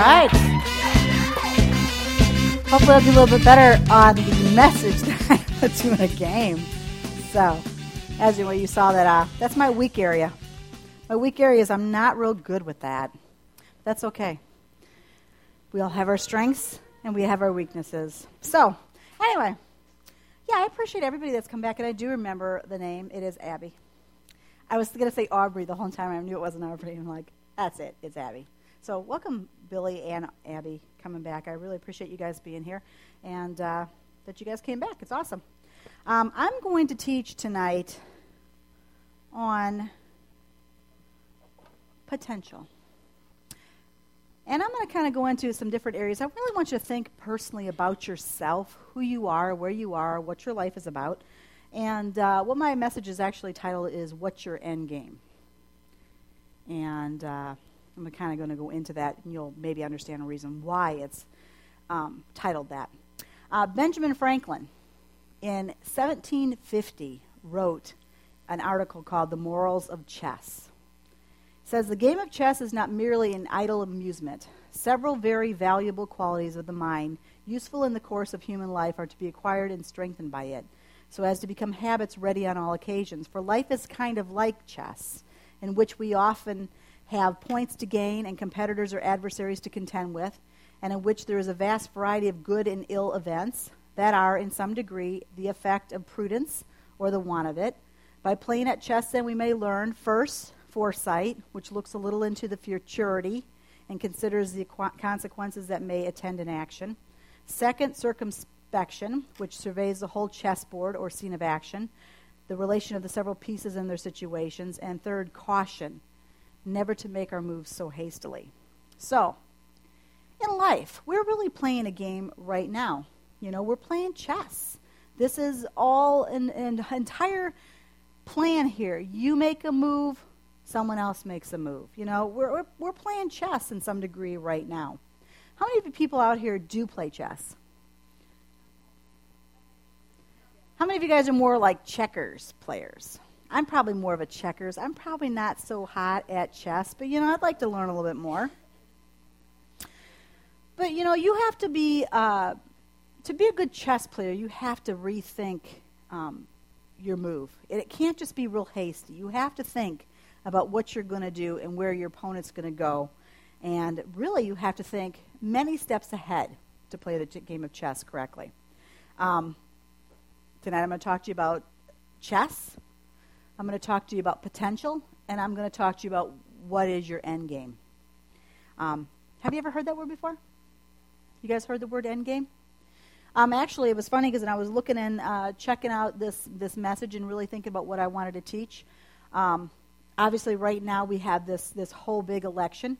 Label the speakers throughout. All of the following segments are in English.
Speaker 1: right. Hopefully, I'll do a little bit better on the message than I put to in a game. So, as you, you saw that, uh, that's my weak area. My weak area is I'm not real good with that. That's okay. We all have our strengths and we have our weaknesses. So, anyway, yeah, I appreciate everybody that's come back, and I do remember the name. It is Abby. I was going to say Aubrey the whole time. I knew it wasn't Aubrey. I'm like, that's it. It's Abby. So, welcome, Billy and Abby, coming back. I really appreciate you guys being here and uh, that you guys came back. It's awesome. Um, I'm going to teach tonight on potential. And I'm going to kind of go into some different areas. I really want you to think personally about yourself, who you are, where you are, what your life is about. And uh, what my message is actually titled is What's Your End Game? And uh, I'm kind of going to go into that, and you'll maybe understand a reason why it's um, titled that. Uh, Benjamin Franklin in 1750 wrote an article called The Morals of Chess says the game of chess is not merely an idle amusement. Several very valuable qualities of the mind, useful in the course of human life, are to be acquired and strengthened by it, so as to become habits ready on all occasions. For life is kind of like chess, in which we often have points to gain and competitors or adversaries to contend with, and in which there is a vast variety of good and ill events that are, in some degree, the effect of prudence or the want of it. By playing at chess, then, we may learn, first, foresight, which looks a little into the futurity and considers the consequences that may attend an action. Second, circumspection, which surveys the whole chessboard or scene of action, the relation of the several pieces and their situations. And third, caution, never to make our moves so hastily. So, in life, we're really playing a game right now. You know, we're playing chess. This is all an, an entire plan here. You make a move, someone else makes a move. You know, we're, we're, we're playing chess in some degree right now. How many of you people out here do play chess? How many of you guys are more like checkers players? I'm probably more of a checkers. I'm probably not so hot at chess, but you know, I'd like to learn a little bit more. But you know, you have to be uh, to be a good chess player. You have to rethink um, your move. It, it can't just be real hasty. You have to think about what you're going to do and where your opponent's going to go. And really, you have to think many steps ahead to play the game of chess correctly. Um, tonight, I'm going to talk to you about chess. I'm going to talk to you about potential, and I'm going to talk to you about what is your end game. Um, have you ever heard that word before? You guys heard the word end game? Um, actually, it was funny because I was looking and uh, checking out this this message and really thinking about what I wanted to teach. Um, obviously, right now we have this, this whole big election,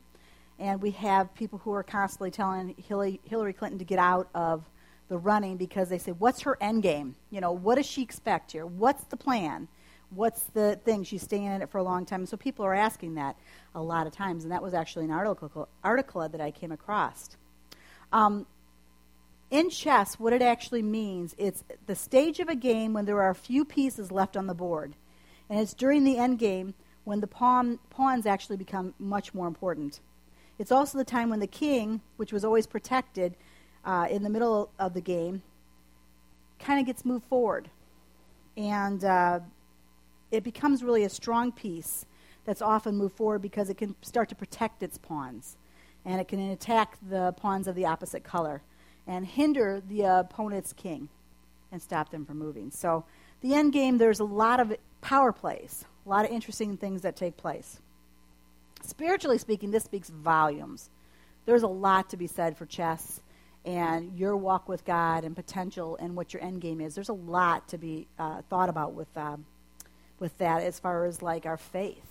Speaker 1: and we have people who are constantly telling Hillary, Clinton to get out of the running because they say, What's her end game? You know, what does she expect here? What's the plan? What's the thing? She's staying in it for a long time. So people are asking that a lot of times, and that was actually an article, article that I came across. Um, in chess, what it actually means, it's the stage of a game when there are a few pieces left on the board. And it's during the end game when the pawn, pawns actually become much more important. It's also the time when the king, which was always protected uh, in the middle of the game, kind of gets moved forward. And uh, it becomes really a strong piece that's often moved forward because it can start to protect its pawns. And it can attack the pawns of the opposite color and hinder the opponent's king and stop them from moving. So, the end game, there's a lot of power plays, a lot of interesting things that take place. Spiritually speaking, this speaks volumes. There's a lot to be said for chess and your walk with God and potential and what your end game is. There's a lot to be uh, thought about with, uh, with that as far as like our faith.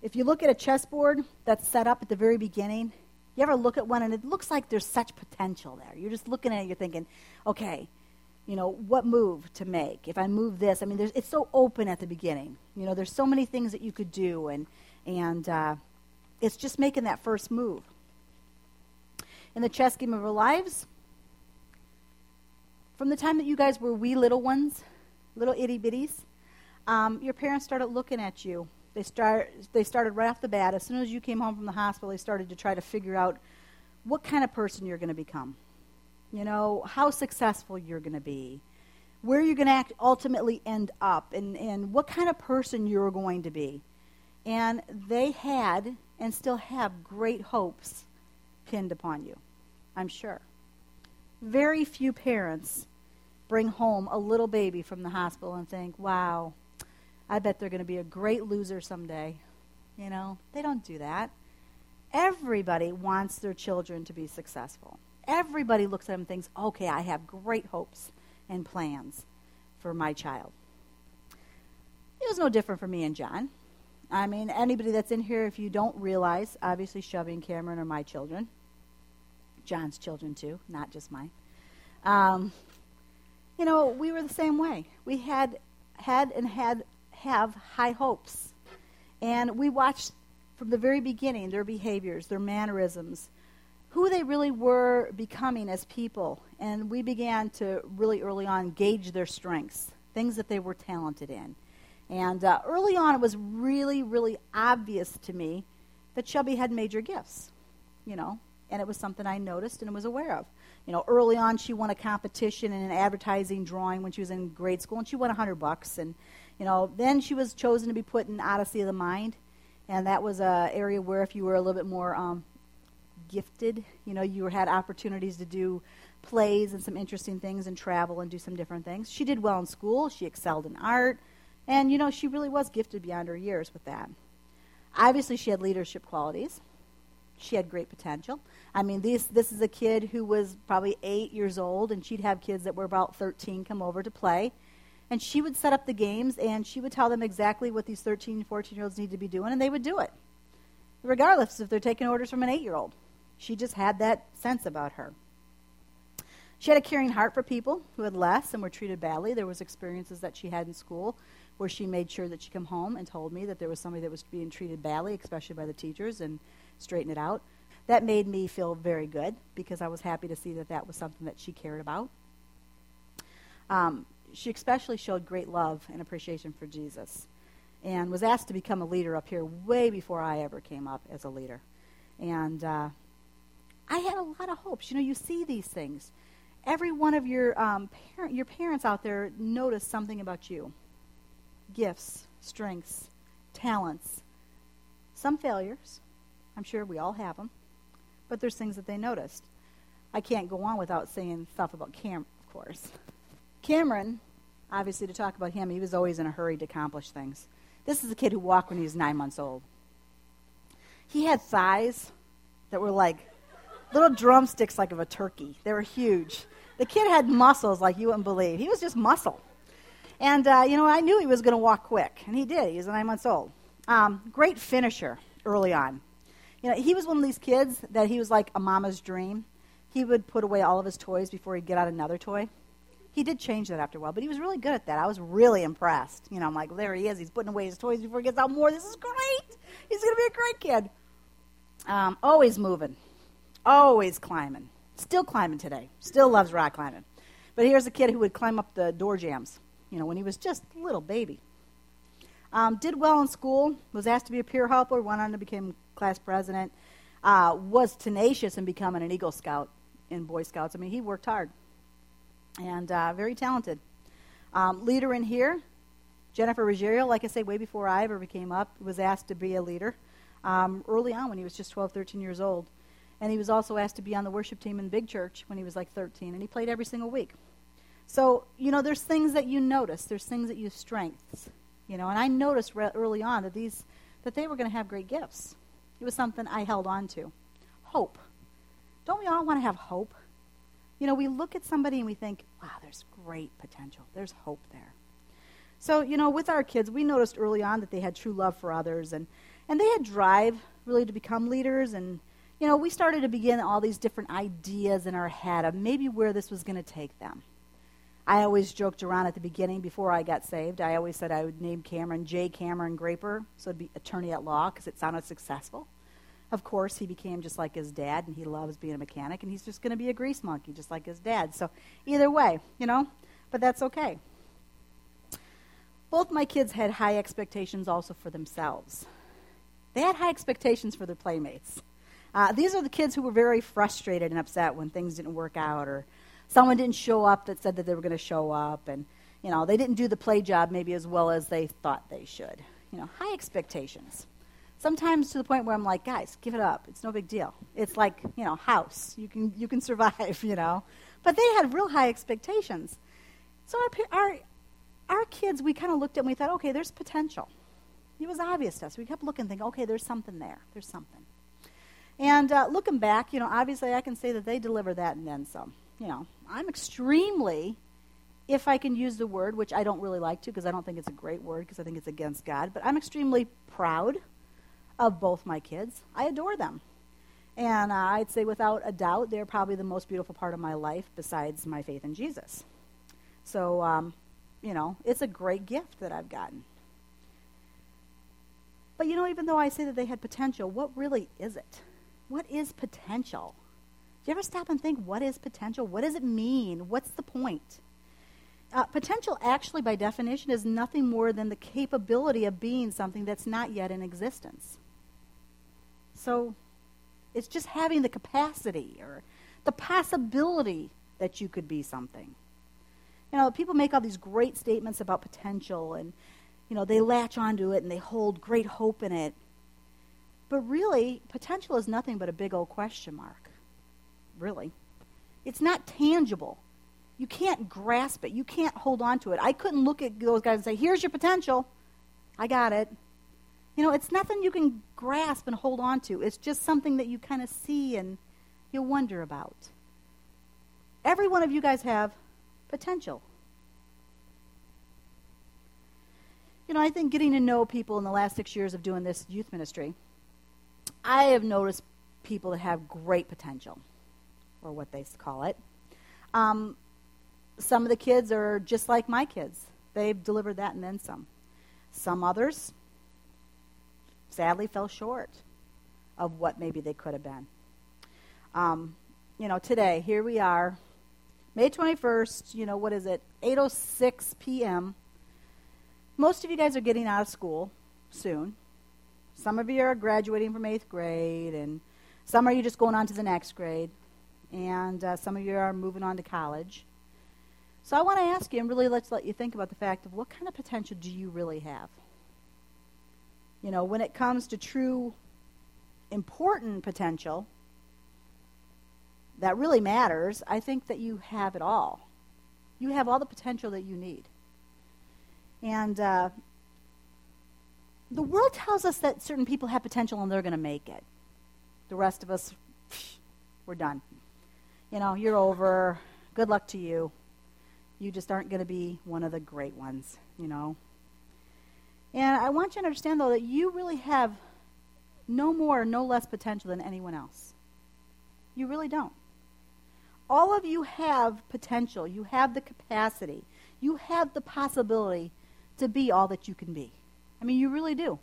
Speaker 1: If you look at a chessboard that's set up at the very beginning, you ever look at one and it looks like there's such potential there. You're just looking at it, you're thinking, okay, you know, what move to make. If I move this, I mean, it's so open at the beginning. You know, there's so many things that you could do, and and uh, it's just making that first move. In the chess game of our lives, from the time that you guys were wee little ones, little itty bitties, um, your parents started looking at you They, start, they started right off the bat. As soon as you came home from the hospital, they started to try to figure out what kind of person you're going to become. You know, how successful you're going to be, where you're going to ultimately end up, and, and what kind of person you're going to be. And they had and still have great hopes pinned upon you, I'm sure. Very few parents bring home a little baby from the hospital and think, wow, I bet they're going to be a great loser someday. You know, they don't do that. Everybody wants their children to be successful. Everybody looks at them and thinks, okay, I have great hopes and plans for my child. It was no different for me and John. I mean, anybody that's in here, if you don't realize, obviously Shelby and Cameron are my children. John's children, too, not just mine. Um, you know, we were the same way. We had had and had have high hopes. And we watched from the very beginning their behaviors, their mannerisms, who they really were becoming as people. And we began to really early on gauge their strengths, things that they were talented in. And uh, early on, it was really, really obvious to me that Shelby had major gifts, you know, and it was something I noticed and was aware of. You know, early on, she won a competition in an advertising drawing when she was in grade school, and she won a hundred bucks. And you know, then she was chosen to be put in Odyssey of the Mind, and that was an area where if you were a little bit more um, gifted, you know, you had opportunities to do plays and some interesting things and travel and do some different things. She did well in school. She excelled in art, and you know, she really was gifted beyond her years with that. Obviously, she had leadership qualities. She had great potential. I mean, this this is a kid who was probably eight years old, and she'd have kids that were about 13 come over to play and she would set up the games and she would tell them exactly what these 13, 14 year olds need to be doing, and they would do it, regardless if they're taking orders from an eight year old. She just had that sense about her. She had a caring heart for people who had less and were treated badly. There was experiences that she had in school where she made sure that she come home and told me that there was somebody that was being treated badly, especially by the teachers, and straighten it out. That made me feel very good because I was happy to see that that was something that she cared about. Um, she especially showed great love and appreciation for Jesus and was asked to become a leader up here way before I ever came up as a leader. And uh, I had a lot of hopes. You know, you see these things. Every one of your, um, parent, your parents out there notice something about you gifts, strengths, talents, some failures. I'm sure we all have them. But there's things that they noticed. I can't go on without saying stuff about Cam, of course. Cameron, obviously, to talk about him, he was always in a hurry to accomplish things. This is a kid who walked when he was nine months old. He had thighs that were like little drumsticks, like of a turkey. They were huge. The kid had muscles like you wouldn't believe. He was just muscle. And, uh, you know, I knew he was going to walk quick, and he did. He was nine months old. Um, great finisher early on. You know, he was one of these kids that he was like a mama's dream. He would put away all of his toys before he'd get out another toy. He did change that after a while, but he was really good at that. I was really impressed. You know, I'm like, there he is. He's putting away his toys before he gets out more. This is great. He's going to be a great kid. Um, always moving, always climbing. Still climbing today. Still loves rock climbing. But here's a kid who would climb up the door jambs, you know, when he was just a little baby. Um, did well in school, was asked to be a peer helper, went on to become class president, uh, was tenacious in becoming an Eagle Scout in Boy Scouts. I mean, he worked hard and uh, very talented. Um, leader in here, Jennifer Ruggiero, like I say, way before I ever became up, was asked to be a leader um, early on when he was just 12, 13 years old. And he was also asked to be on the worship team in big church when he was like 13, and he played every single week. So, you know, there's things that you notice, there's things that you strengths, you know, and I noticed re- early on that these, that they were going to have great gifts. It was something I held on to. Hope. Don't we all want to have hope? You know, we look at somebody and we think, wow, there's great potential. There's hope there. So, you know, with our kids, we noticed early on that they had true love for others and, and they had drive really to become leaders. And, you know, we started to begin all these different ideas in our head of maybe where this was going to take them. I always joked around at the beginning before I got saved. I always said I would name Cameron J. Cameron Graper, so it'd be attorney at law because it sounded successful. Of course, he became just like his dad, and he loves being a mechanic, and he's just going to be a grease monkey, just like his dad. So, either way, you know, but that's okay. Both my kids had high expectations also for themselves. They had high expectations for their playmates. Uh, these are the kids who were very frustrated and upset when things didn't work out or someone didn't show up that said that they were going to show up and you know they didn't do the play job maybe as well as they thought they should you know high expectations sometimes to the point where i'm like guys give it up. It's no big deal. It's like you know house. You can you can survive you know. But they had real high expectations. So our our, our kids we kind of looked at and we thought okay there's potential. It was obvious to us. We kept looking thinking okay there's something there. There's something. And uh, looking back you know obviously i can say that they deliver that and then some. You know i'm extremely if I can use the word, which I don't really like to because I don't think it's a great word because I think it's against God, but I'm extremely proud of both my kids. I adore them. And uh, I'd say without a doubt, they're probably the most beautiful part of my life besides my faith in Jesus. So, um, you know, it's a great gift that I've gotten. But, you know, even though I say that they had potential, what really is it? What is potential? Do you ever stop and think, what is potential? What does it mean? What's the point? Uh, potential, actually, by definition, is nothing more than the capability of being something that's not yet in existence. So it's just having the capacity or the possibility that you could be something. You know, people make all these great statements about potential and, you know, they latch onto it and they hold great hope in it. But really, potential is nothing but a big old question mark. Really. It's not tangible. You can't grasp it. You can't hold on to it. I couldn't look at those guys and say, here's your potential. I got it. You know, it's nothing you can grasp and hold on to. It's just something that you kind of see and you wonder about. Every one of you guys have potential. You know, I think getting to know people in the last six years of doing this youth ministry, I have noticed people that have great potential, or what they call it. Um, some of the kids are just like my kids. They've delivered that and then some. Some others, sadly, fell short of what maybe they could have been. Um, you know, today, here we are, May 21st, you know, what is it? 8.06 p.m. Most of you guys are getting out of school soon. Some of you are graduating from eighth grade, and some of you just going on to the next grade, and uh, some of you are moving on to college. So I want to ask you, and really let's let you think about the fact of what kind of potential do you really have? You know, when it comes to true important potential that really matters, I think that you have it all. You have all the potential that you need. And uh, the world tells us that certain people have potential and they're going to make it. The rest of us, we're done. You know, you're over. Good luck to you you just aren't going to be one of the great ones, you know. And I want you to understand, though, that you really have no more, no less potential than anyone else. You really don't. All of you have potential. You have the capacity. You have the possibility to be all that you can be. I mean, you really do.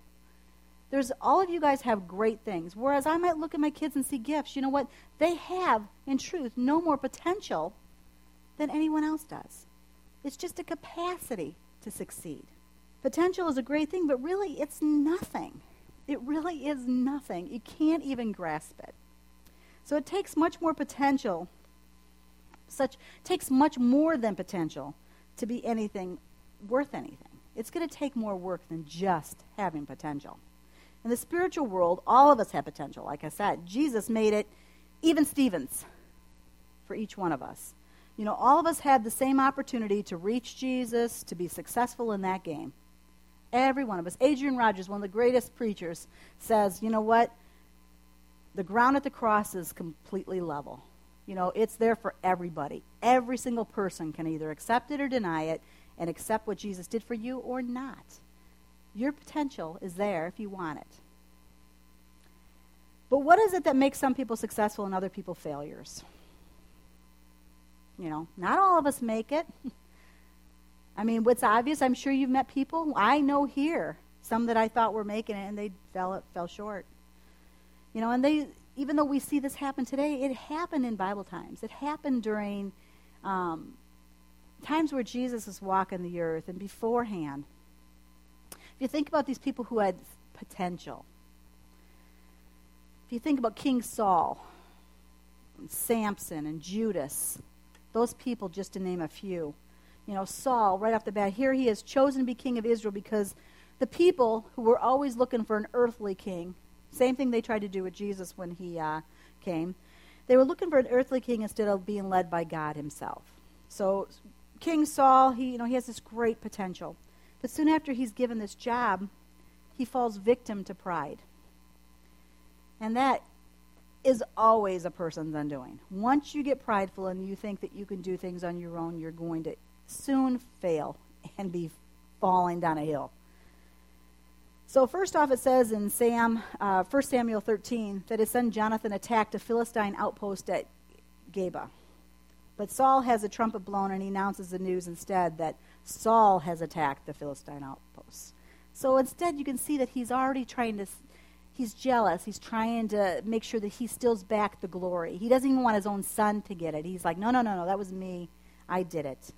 Speaker 1: There's all of you guys have great things. Whereas I might look at my kids and see gifts. You know what? They have, in truth, no more potential than anyone else does. It's just a capacity to succeed. Potential is a great thing, but really it's nothing. It really is nothing. You can't even grasp it. So it takes much more potential. Such takes much more than potential to be anything worth anything. It's going to take more work than just having potential. In the spiritual world, all of us have potential. Like I said, Jesus made it even Stevens for each one of us. You know, all of us had the same opportunity to reach Jesus, to be successful in that game. Every one of us. Adrian Rogers, one of the greatest preachers, says, you know what? The ground at the cross is completely level. You know, it's there for everybody. Every single person can either accept it or deny it and accept what Jesus did for you or not. Your potential is there if you want it. But what is it that makes some people successful and other people failures? You know, not all of us make it. I mean, what's obvious, I'm sure you've met people. I know here some that I thought were making it and they fell fell short. You know, and they even though we see this happen today, it happened in Bible times. It happened during um, times where Jesus was walking the earth and beforehand. If you think about these people who had potential, if you think about King Saul, and Samson, and Judas, those people, just to name a few. You know, Saul, right off the bat, here he is chosen to be king of Israel because the people who were always looking for an earthly king, same thing they tried to do with Jesus when he uh, came, they were looking for an earthly king instead of being led by God himself. So King Saul, he, you know, he has this great potential. But soon after he's given this job, he falls victim to pride. And that is always a person's undoing. Once you get prideful and you think that you can do things on your own, you're going to soon fail and be falling down a hill. So first off, it says in Sam, uh, 1 Samuel 13 that his son Jonathan attacked a Philistine outpost at Geba. But Saul has a trumpet blown and he announces the news instead that Saul has attacked the Philistine outpost. So instead, you can see that he's already trying to, he's jealous. He's trying to make sure that he steals back the glory. He doesn't even want his own son to get it. He's like, no, no, no, no, that was me. I did it.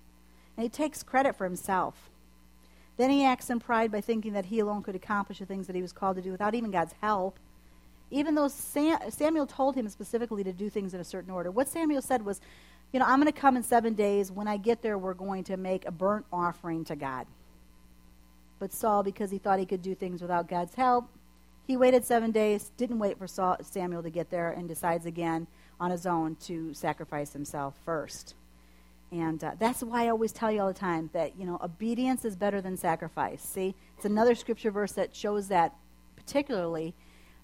Speaker 1: And he takes credit for himself. Then he acts in pride by thinking that he alone could accomplish the things that he was called to do without even God's help. Even though Sam, Samuel told him specifically to do things in a certain order. What Samuel said was, you know, I'm going to come in seven days. When I get there, we're going to make a burnt offering to God. But Saul, because he thought he could do things without God's help, he waited seven days, didn't wait for Saul, Samuel to get there, and decides again on his own to sacrifice himself first. And uh, that's why I always tell you all the time that, you know, obedience is better than sacrifice. See, it's another scripture verse that shows that particularly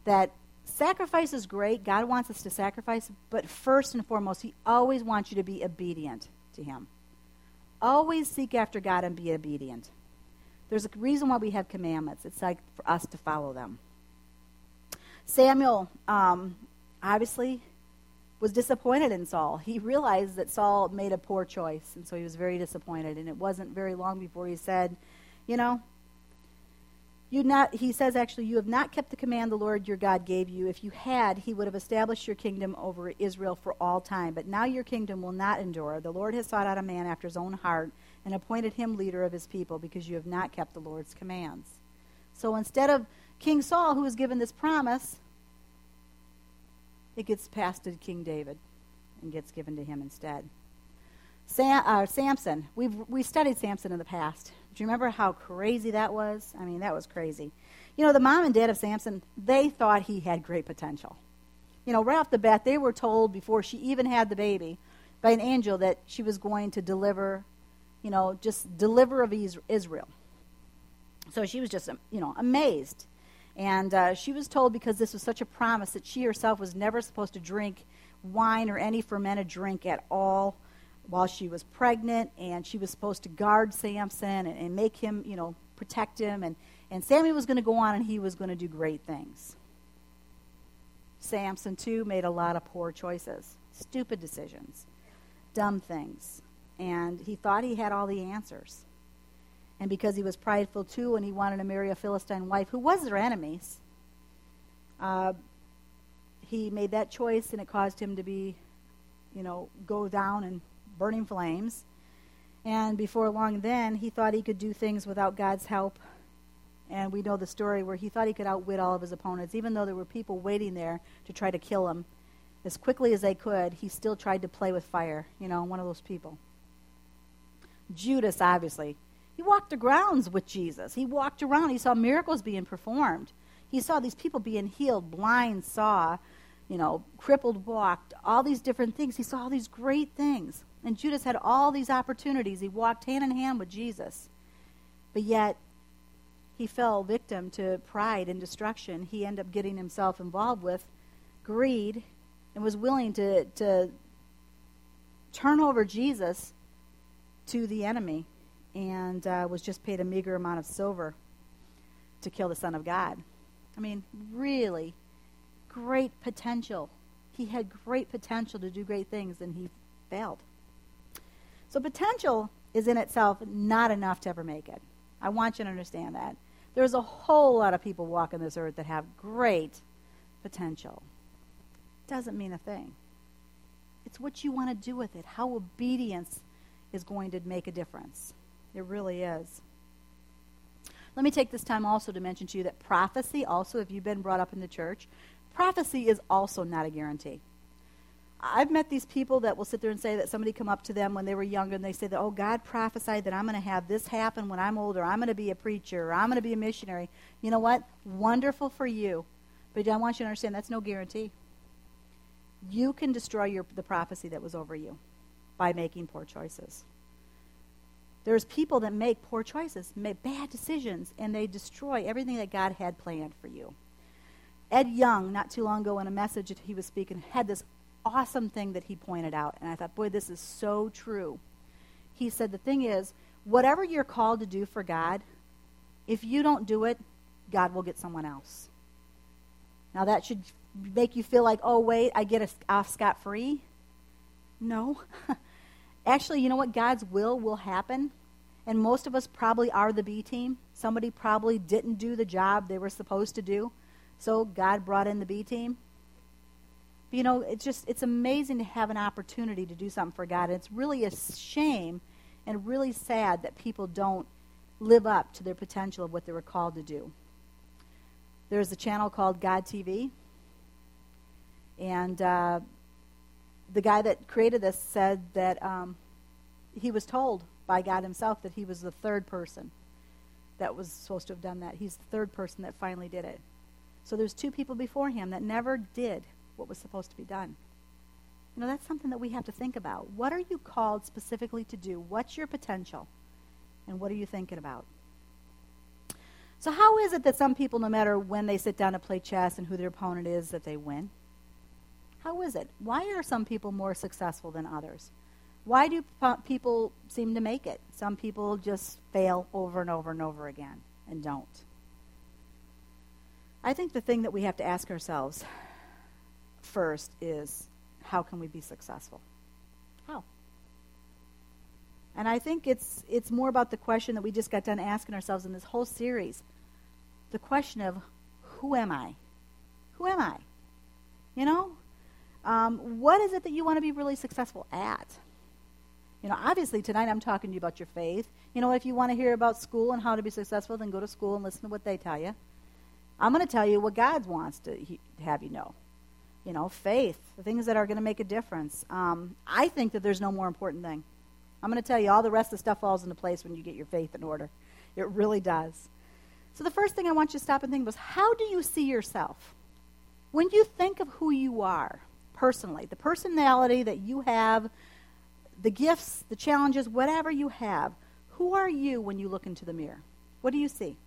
Speaker 1: that sacrifice is great. God wants us to sacrifice, but first and foremost, He always wants you to be obedient to Him. Always seek after God and be obedient. There's a reason why we have commandments. It's like for us to follow them. Samuel, um, obviously, was disappointed in Saul. He realized that Saul made a poor choice, and so he was very disappointed. And it wasn't very long before he said, You know, you not, he says actually, you have not kept the command the Lord your God gave you. If you had, he would have established your kingdom over Israel for all time. But now your kingdom will not endure. The Lord has sought out a man after his own heart and appointed him leader of his people because you have not kept the Lord's commands. So instead of King Saul, who was given this promise, it gets passed to King David and gets given to him instead. Sam, uh, Samson, we've we studied Samson in the past. Do you remember how crazy that was? I mean, that was crazy. You know, the mom and dad of Samson, they thought he had great potential. You know, right off the bat, they were told before she even had the baby by an angel that she was going to deliver, you know, just deliver of Israel. So she was just, you know, amazed. And uh, she was told because this was such a promise that she herself was never supposed to drink wine or any fermented drink at all while she was pregnant, and she was supposed to guard Samson and, and make him, you know, protect him. And, and Samuel was going to go on and he was going to do great things. Samson, too, made a lot of poor choices, stupid decisions, dumb things. And he thought he had all the answers. And because he was prideful, too, and he wanted to marry a Philistine wife who was their enemies, uh, he made that choice and it caused him to be, you know, go down in burning flames. And before long, then, he thought he could do things without God's help. And we know the story where he thought he could outwit all of his opponents, even though there were people waiting there to try to kill him. As quickly as they could, he still tried to play with fire. You know, one of those people. Judas, obviously, he walked the grounds with Jesus. He walked around. He saw miracles being performed. He saw these people being healed, blind saw, you know, crippled walked, all these different things. He saw all these great things. And Judas had all these opportunities. He walked hand in hand with Jesus. But yet, he fell victim to pride and destruction. He ended up getting himself involved with greed and was willing to, to turn over Jesus to the enemy and uh, was just paid a meager amount of silver to kill the Son of God. I mean, really great potential. He had great potential to do great things, and he failed. So potential is in itself not enough to ever make it. I want you to understand that. There's a whole lot of people walking this earth that have great potential. Doesn't mean a thing. It's what you want to do with it, how obedience is going to make a difference. It really is. Let me take this time also to mention to you that prophecy, also, if you've been brought up in the church, prophecy is also not a guarantee. I've met these people that will sit there and say that somebody come up to them when they were younger and they say that, oh, God prophesied that I'm going to have this happen when I'm older. I'm going to be a preacher or I'm going to be a missionary. You know what? Wonderful for you. But I want you to understand that's no guarantee. You can destroy your, the prophecy that was over you by making poor choices. There's people that make poor choices, make bad decisions, and they destroy everything that God had planned for you. Ed Young, not too long ago, in a message that he was speaking, had this awesome thing that he pointed out. And I thought, boy, this is so true. He said, the thing is, whatever you're called to do for God, if you don't do it, God will get someone else. Now, that should make you feel like, oh, wait, I get off scot free. No. Actually, you know what? God's will will happen. And most of us probably are the B team. Somebody probably didn't do the job they were supposed to do. So God brought in the B team you know, it's just it's amazing to have an opportunity to do something for God. And it's really a shame and really sad that people don't live up to their potential of what they were called to do. There's a channel called God TV, and uh, the guy that created this said that um, he was told by God Himself that he was the third person that was supposed to have done that. He's the third person that finally did it. So there's two people before him that never did what was supposed to be done. You know, that's something that we have to think about. What are you called specifically to do? What's your potential? And what are you thinking about? So, how is it that some people, no matter when they sit down to play chess and who their opponent is, that they win? How is it? Why are some people more successful than others? Why do people seem to make it? Some people just fail over and over and over again and don't. I think the thing that we have to ask ourselves first is how can we be successful? How? And I think it's it's more about the question that we just got done asking ourselves in this whole series. The question of who am I? Who am I? You know? Um, what is it that you want to be really successful at? You know, obviously tonight I'm talking to you about your faith. You know, if you want to hear about school and how to be successful, then go to school and listen to what they tell you. I'm going to tell you what God wants to he- have you know you know, faith, the things that are going to make a difference. Um, I think that there's no more important thing. I'm going to tell you, all the rest of the stuff falls into place when you get your faith in order. It really does. So the first thing I want you to stop and think about is how do you see yourself? When you think of who you are personally, the personality that you have, the gifts, the challenges, whatever you have, who are you when you look into the mirror? What do you see?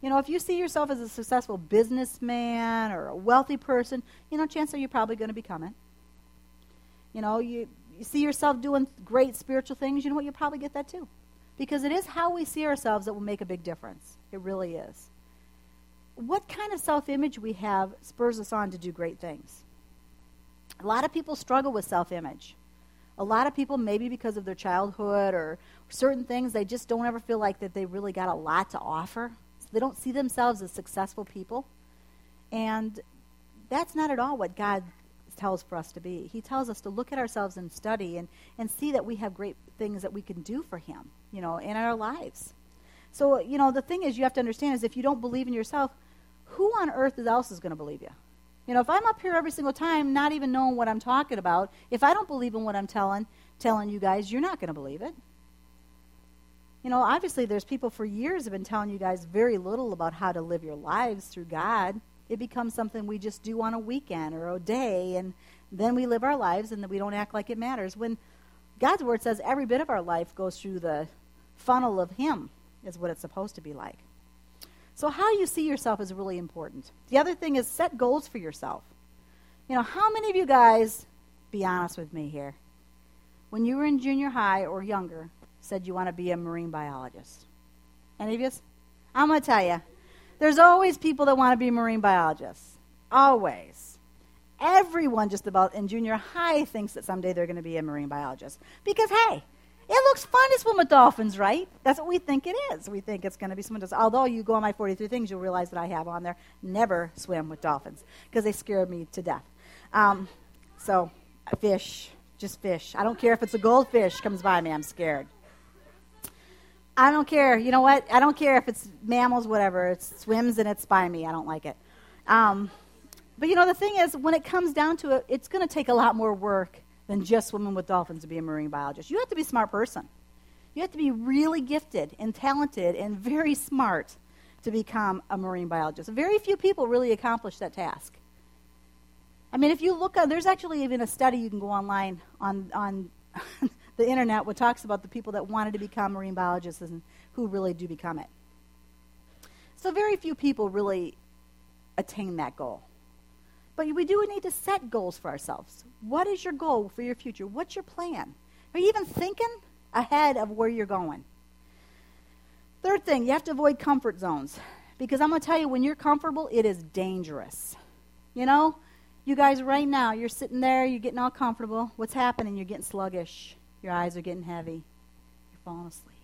Speaker 1: You know, if you see yourself as a successful businessman or a wealthy person, you know, chances are you're probably going to become it. You know, you, you see yourself doing great spiritual things, you know what? You'll probably get that too. Because it is how we see ourselves that will make a big difference. It really is. What kind of self image we have spurs us on to do great things. A lot of people struggle with self image. A lot of people, maybe because of their childhood or certain things, they just don't ever feel like that they really got a lot to offer they don't see themselves as successful people. And that's not at all what God tells for us to be. He tells us to look at ourselves and study and, and see that we have great things that we can do for Him, you know, in our lives. So, you know, the thing is, you have to understand is if you don't believe in yourself, who on earth else is going to believe you? You know, if I'm up here every single time, not even knowing what I'm talking about, if I don't believe in what I'm telling, telling you guys, you're not going to believe it. You know, obviously, there's people for years have been telling you guys very little about how to live your lives through God. It becomes something we just do on a weekend or a day, and then we live our lives and we don't act like it matters. When God's Word says every bit of our life goes through the funnel of Him, is what it's supposed to be like. So, how you see yourself is really important. The other thing is set goals for yourself. You know, how many of you guys, be honest with me here, when you were in junior high or younger, said you want to be a marine biologist? Any of you? I'm going to tell you. There's always people that want to be marine biologists. Always. Everyone, just about in junior high, thinks that someday they're going to be a marine biologist. Because, hey, it looks fun to swim with dolphins, right? That's what we think it is. We think it's going to be swim with Although you go on my 43 things, you'll realize that I have on there never swim with dolphins because they scare me to death. Um, so, fish, just fish. I don't care if it's a goldfish comes by me, I'm scared. I don't care. You know what? I don't care if it's mammals, whatever. It swims and it's by me. I don't like it. Um, but you know, the thing is, when it comes down to it, it's going to take a lot more work than just swimming with dolphins to be a marine biologist. You have to be a smart person. You have to be really gifted and talented and very smart to become a marine biologist. Very few people really accomplish that task. I mean, if you look, on, there's actually even a study you can go online on, on the internet what talks about the people that wanted to become marine biologists and who really do become it. So very few people really attain that goal. But we do need to set goals for ourselves. What is your goal for your future? What's your plan? Are you even thinking ahead of where you're going? Third thing, you have to avoid comfort zones. Because I'm going to tell you, when you're comfortable, it is dangerous. You know, you guys, right now, you're sitting there, you're getting all comfortable. What's happening? You're getting sluggish. Your eyes are getting heavy. You're falling asleep.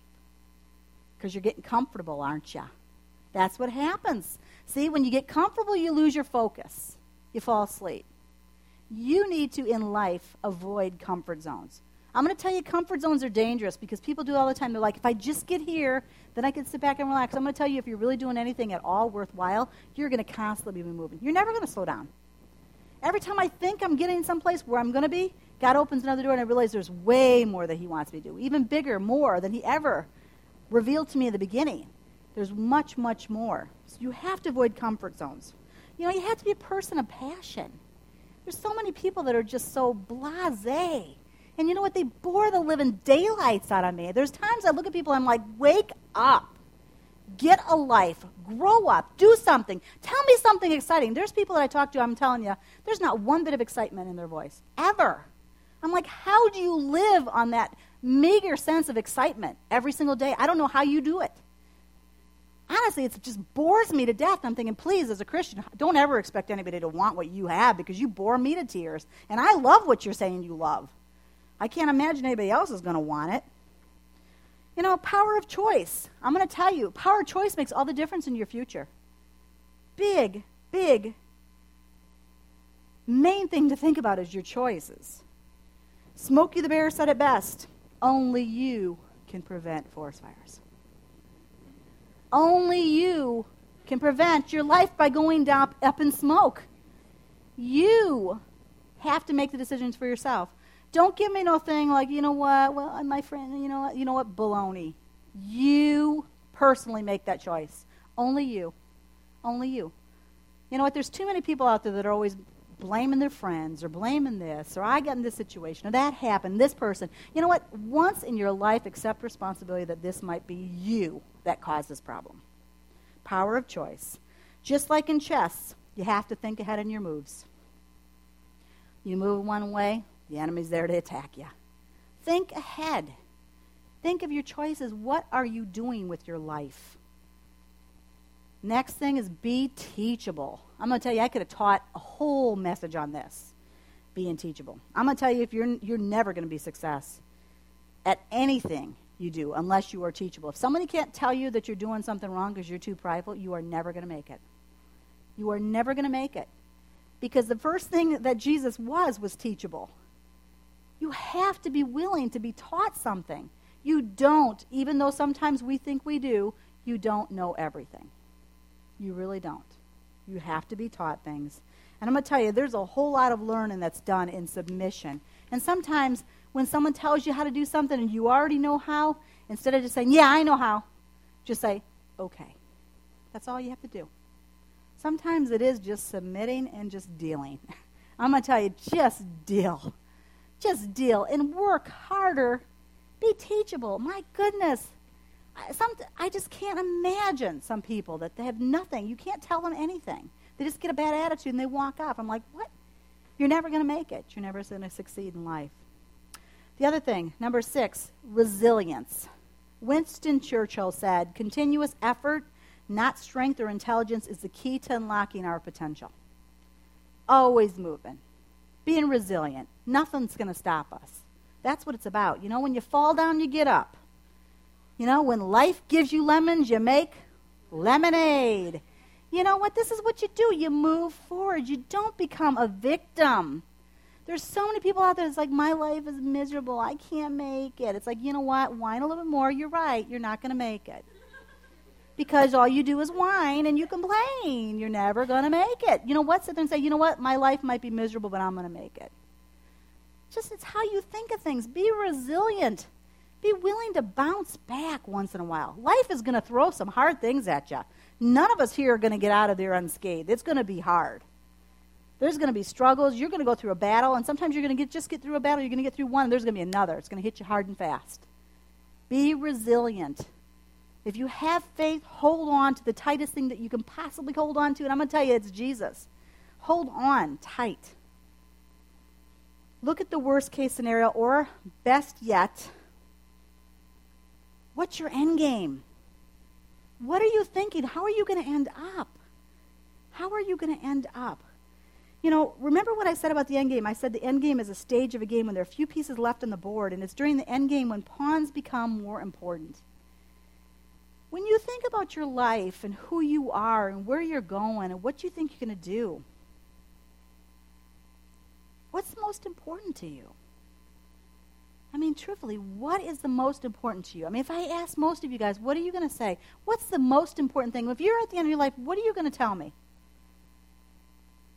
Speaker 1: Because you're getting comfortable, aren't you? That's what happens. See, when you get comfortable, you lose your focus. You fall asleep. You need to, in life, avoid comfort zones. I'm going to tell you, comfort zones are dangerous because people do all the time. They're like, if I just get here, then I can sit back and relax. I'm going to tell you, if you're really doing anything at all worthwhile, you're going to constantly be moving. You're never going to slow down. Every time I think I'm getting someplace where I'm going to be, God opens another door and I realize there's way more that He wants me to do, even bigger, more than He ever revealed to me in the beginning. There's much, much more. So you have to avoid comfort zones. You know, you have to be a person of passion. There's so many people that are just so blasé and you know what? They bore the living daylights out of me. There's times I look at people and I'm like, wake up. Get a life. Grow up. Do something. Tell me something exciting. There's people that I talk to, I'm telling you, there's not one bit of excitement in their voice. Ever. I'm like, how do you live on that meager sense of excitement every single day? I don't know how you do it. Honestly, it just bores me to death. I'm thinking, please, as a Christian, don't ever expect anybody to want what you have because you bore me to tears. And I love what you're saying you love. I can't imagine anybody else is going to want it. You know, power of choice. I'm going to tell you, power of choice makes all the difference in your future. Big, big, main thing to think about is your choices. Smokey the Bear said it best only you can prevent forest fires. Only you can prevent your life by going down, up in smoke. You have to make the decisions for yourself. Don't give me no thing like, you know what, well, uh, my friend, you know what, you know what, baloney. You personally make that choice. Only you. Only you. You know what, there's too many people out there that are always blaming their friends or blaming this or I got in this situation or that happened, this person. You know what? Once in your life, accept responsibility that this might be you that caused this problem. Power of choice. Just like in chess, you have to think ahead in your moves. You move one way, the enemy's there to attack you. Think ahead. Think of your choices. What are you doing with your life? Next thing is be teachable. I'm going to tell you, I could have taught a whole message on this being teachable. I'm going to tell you, if you're, you're never going to be success at anything you do unless you are teachable. If somebody can't tell you that you're doing something wrong because you're too prideful, you are never going to make it. You are never going to make it. Because the first thing that Jesus was was teachable. You have to be willing to be taught something. You don't, even though sometimes we think we do, you don't know everything. You really don't. You have to be taught things. And I'm going to tell you, there's a whole lot of learning that's done in submission. And sometimes when someone tells you how to do something and you already know how, instead of just saying, Yeah, I know how, just say, Okay. That's all you have to do. Sometimes it is just submitting and just dealing. I'm going to tell you, just deal. Just deal and work harder. Be teachable. My goodness. I, some, I just can't imagine some people that they have nothing. You can't tell them anything. They just get a bad attitude and they walk off. I'm like, what? You're never going to make it. You're never going to succeed in life. The other thing, number six, resilience. Winston Churchill said, continuous effort, not strength or intelligence, is the key to unlocking our potential. Always moving, being resilient. Nothing's going to stop us. That's what it's about. You know, when you fall down, you get up. You know, when life gives you lemons, you make lemonade. You know what? This is what you do. You move forward. You don't become a victim. There's so many people out there that's like, my life is miserable. I can't make it. It's like, you know what? Whine a little bit more. You're right. You're not going to make it. Because all you do is whine and you complain. You're never going to make it. You know what? Sit there and say, you know what? My life might be miserable, but I'm going to make it. Just it's how you think of things. Be resilient. Be willing to bounce back once in a while. Life is going to throw some hard things at you. None of us here are going to get out of there unscathed. It's going to be hard. There's going to be struggles. You're going to go through a battle, and sometimes you're going to just get through a battle. You're going to get through one, and there's going to be another. It's going to hit you hard and fast. Be resilient. If you have faith, hold on to the tightest thing that you can possibly hold on to, and I'm going to tell you, it's Jesus. Hold on tight. Look at the worst case scenario, or best yet, what's your end game? What are you thinking? How are you going to end up? How are you going to end up? You know, remember what I said about the end game? I said the end game is a stage of a game when there are a few pieces left on the board, and it's during the end game when pawns become more important. When you think about your life and who you are and where you're going and what you think you're going to do, what's most important to you? I mean, truthfully, what is the most important to you? I mean, if I ask most of you guys, what are you going to say? What's the most important thing? If you're at the end of your life, what are you going to tell me?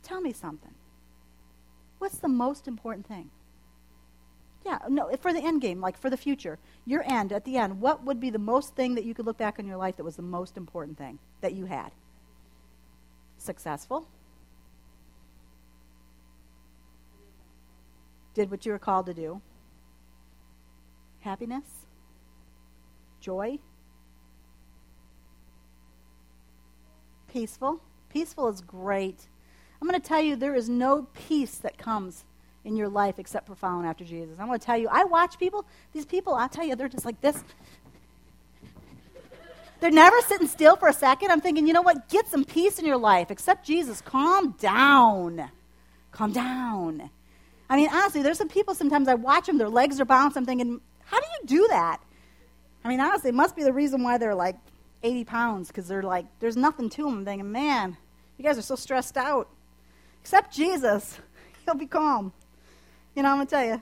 Speaker 1: Tell me something. What's the most important thing? Yeah, no, for the end game, like for the future, your end, at the end, what would be the most thing that you could look back on your life that was the most important thing that you had? Successful? Did what you were called to do? Happiness? Joy? Peaceful? Peaceful is great. I'm going to tell you there is no peace that comes in your life except for following after Jesus. I'm going to tell you, I watch people, these people, I'll tell you, they're just like this. They're never sitting still for a second. I'm thinking, you know what? Get some peace in your life. Accept Jesus. Calm down. Calm down. I mean, honestly, there's some people sometimes I watch them, their legs are bouncing. I'm thinking, how do you do that? I mean, honestly, it must be the reason why they're like 80 pounds because they're like, there's nothing to them. I'm thinking, man, you guys are so stressed out. Except Jesus. He'll be calm. You know, I'm going to tell you,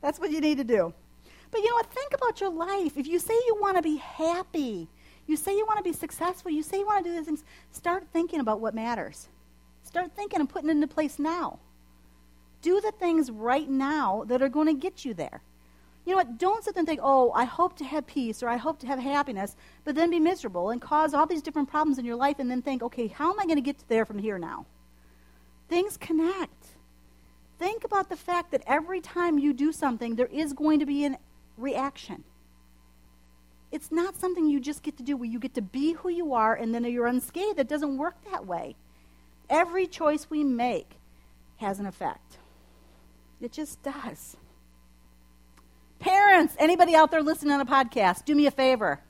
Speaker 1: that's what you need to do. But you know what? Think about your life. If you say you want to be happy, you say you want to be successful, you say you want to do these things, start thinking about what matters. Start thinking and putting it into place now. Do the things right now that are going to get you there. You know what? Don't sit there and think, oh, I hope to have peace or I hope to have happiness, but then be miserable and cause all these different problems in your life and then think, okay, how am I going to get there from here now? Things connect. Think about the fact that every time you do something, there is going to be a reaction. It's not something you just get to do where you get to be who you are and then you're unscathed. It doesn't work that way. Every choice we make has an effect. It just does. Parents, anybody out there listening on a podcast, do me a favor.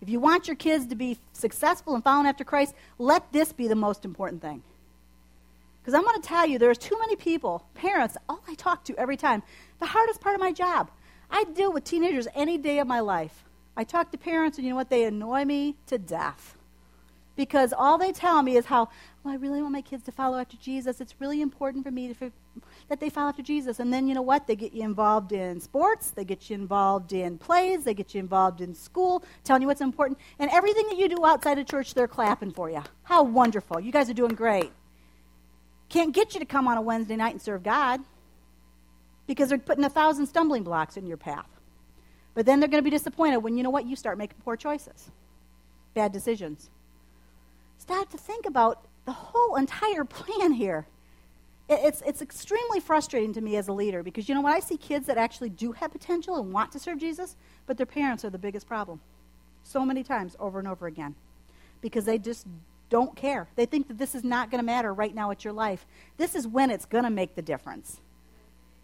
Speaker 1: If you want your kids to be successful and following after Christ, let this be the most important thing. Because I'm going to tell you, there's too many people, parents, all I talk to every time. The hardest part of my job. I deal with teenagers any day of my life. I talk to parents, and you know what? They annoy me to death. Because all they tell me is how, well, I really want my kids to follow after Jesus. It's really important for me to, that they follow after Jesus. And then you know what? They get you involved in sports, they get you involved in plays, they get you involved in school, telling you what's important. And everything that you do outside of church, they're clapping for you. How wonderful. You guys are doing great can't get you to come on a Wednesday night and serve God because they're putting a thousand stumbling blocks in your path. But then they're going to be disappointed when you know what? You start making poor choices, bad decisions. Start to think about the whole entire plan here. It's, it's extremely frustrating to me as a leader because you know what? I see kids that actually do have potential and want to serve Jesus, but their parents are the biggest problem. So many times over and over again because they just don't care. They think that this is not going to matter right now at your life. This is when it's going to make the difference,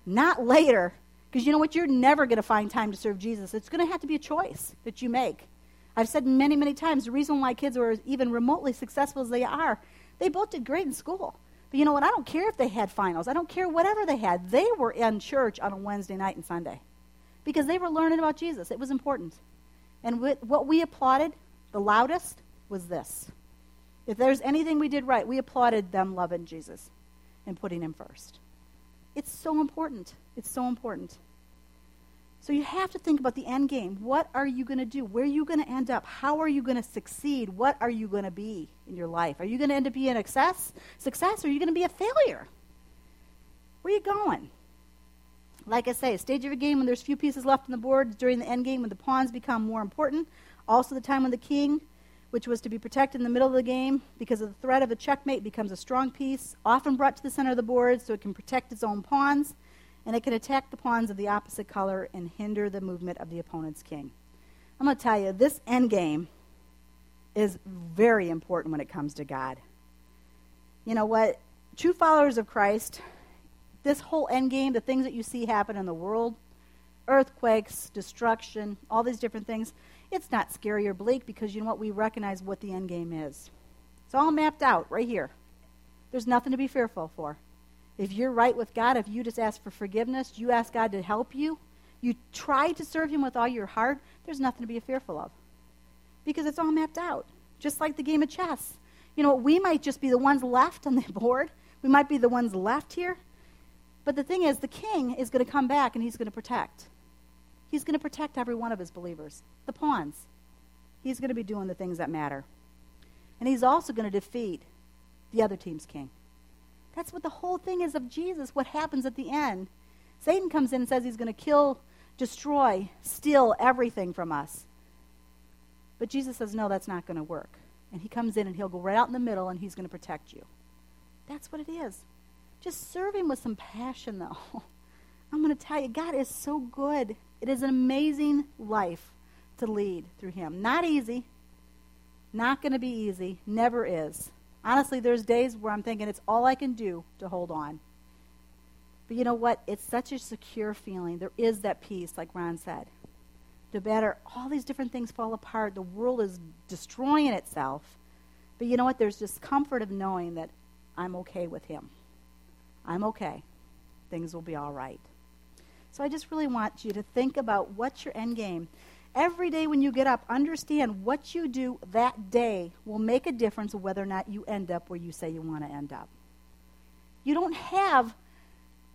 Speaker 1: not later. Because you know what? You're never going to find time to serve Jesus. It's going to have to be a choice that you make. I've said many, many times the reason why kids are even remotely successful as they are, they both did great in school. But you know what? I don't care if they had finals. I don't care whatever they had. They were in church on a Wednesday night and Sunday because they were learning about Jesus. It was important. And what we applauded the loudest was this. If there's anything we did right, we applauded them loving Jesus and putting him first. It's so important. It's so important. So you have to think about the end game. What are you going to do? Where are you going to end up? How are you going to succeed? What are you going to be in your life? Are you going to end up being a success, success or are you going to be a failure? Where are you going? Like I say, stage of a game when there's few pieces left on the board during the end game when the pawns become more important. Also the time when the king, which was to be protected in the middle of the game because of the threat of a checkmate, becomes a strong piece, often brought to the center of the board so it can protect its own pawns and it can attack the pawns of the opposite color and hinder the movement of the opponent's king. I'm going to tell you, this end game is very important when it comes to God. You know what? True followers of Christ, this whole end game, the things that you see happen in the world, earthquakes, destruction, all these different things, it's not scary or bleak because you know what? We recognize what the end game is. It's all mapped out right here. There's nothing to be fearful for. If you're right with God, if you just ask for forgiveness, you ask God to help you, you try to serve Him with all your heart, there's nothing to be fearful of. Because it's all mapped out. Just like the game of chess. You know, we might just be the ones left on the board. We might be the ones left here. But the thing is, the king is going to come back and he's going to protect. He's going to protect every one of his believers, the pawns. He's going to be doing the things that matter. And he's also going to defeat the other team's king. That's what the whole thing is of Jesus, what happens at the end. Satan comes in and says he's going to kill, destroy, steal everything from us. But Jesus says, no, that's not going to work. And he comes in and he'll go right out in the middle and he's going to protect you. That's what it is. Just serve him with some passion, though. I'm going to tell you, God is so good. It is an amazing life to lead through him. Not easy. Not going to be easy. Never is. Honestly, there's days where I'm thinking it's all I can do to hold on. But you know what? It's such a secure feeling. There is that peace, like Ron said. No matter all these different things fall apart, the world is destroying itself. But you know what? There's just comfort of knowing that I'm okay with him. I'm okay. Things will be all right. So I just really want you to think about what's your end game. Every day when you get up, understand what you do that day will make a difference whether or not you end up where you say you want to end up. You don't have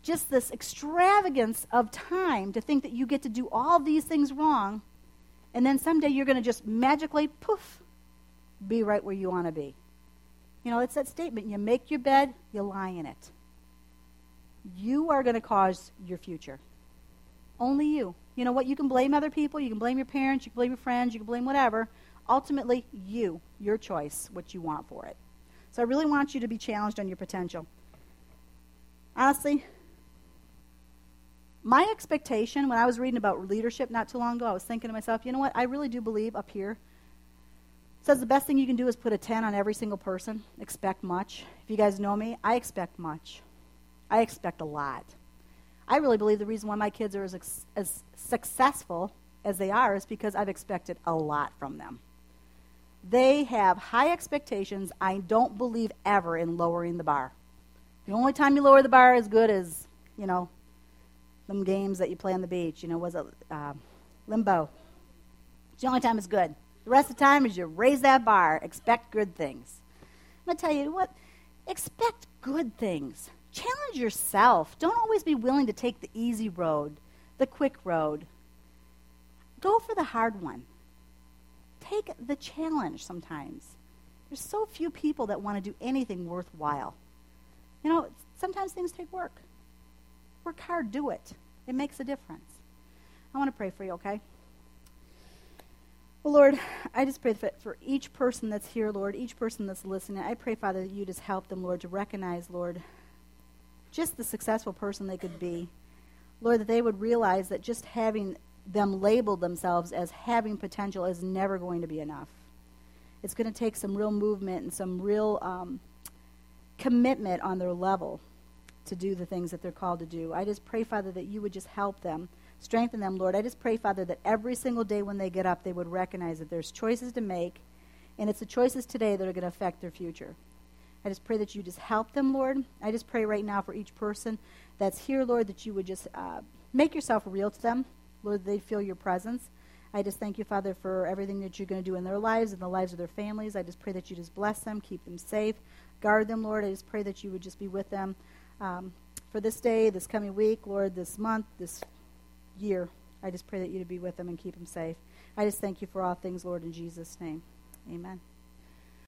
Speaker 1: just this extravagance of time to think that you get to do all these things wrong, and then someday you're going to just magically, poof, be right where you want to be. You know, it's that statement you make your bed, you lie in it. You are going to cause your future. Only you. You know what? You can blame other people, you can blame your parents, you can blame your friends, you can blame whatever. Ultimately, you, your choice, what you want for it. So I really want you to be challenged on your potential. Honestly, my expectation when I was reading about leadership not too long ago, I was thinking to myself, you know what? I really do believe up here says the best thing you can do is put a 10 on every single person. Expect much. If you guys know me, I expect much. I expect a lot. I really believe the reason why my kids are as, as successful as they are is because I've expected a lot from them. They have high expectations. I don't believe ever in lowering the bar. The only time you lower the bar is good as, you know, them games that you play on the beach. You know, was it uh, limbo? It's the only time it's good. The rest of the time is you raise that bar, expect good things. I'm going to tell you what, expect good things. Challenge yourself. Don't always be willing to take the easy road, the quick road. Go for the hard one. Take the challenge sometimes. There's so few people that want to do anything worthwhile. You know, sometimes things take work. Work hard, do it. It makes a difference. I want to pray for you, okay? Well, Lord, I just pray for each person that's here, Lord, each person that's listening. I pray, Father, that you just help them, Lord, to recognize, Lord, just the successful person they could be. Lord, that they would realize that just having them label themselves as having potential is never going to be enough. It's going to take some real movement and some real um, commitment on their level to do the things that they're called to do. I just pray, Father, that you would just help them, strengthen them, Lord. I just pray, Father, that every single day when they get up, they would recognize that there's choices to make, and it's the choices today that are going to affect their future. I just pray that you just help them, Lord. I just pray right now for each person that's here, Lord, that you would just uh, make yourself real to them. Lord, they feel your presence. I just thank you, Father, for everything that you're going to do in their lives and the lives of their families. I just pray that you just bless them, keep them safe, guard them, Lord. I just pray that you would just be with them. Um, for this day, this coming week, Lord, this month, this year. I just pray that you to be with them and keep them safe. I just thank you for all things, Lord, in Jesus' name. Amen.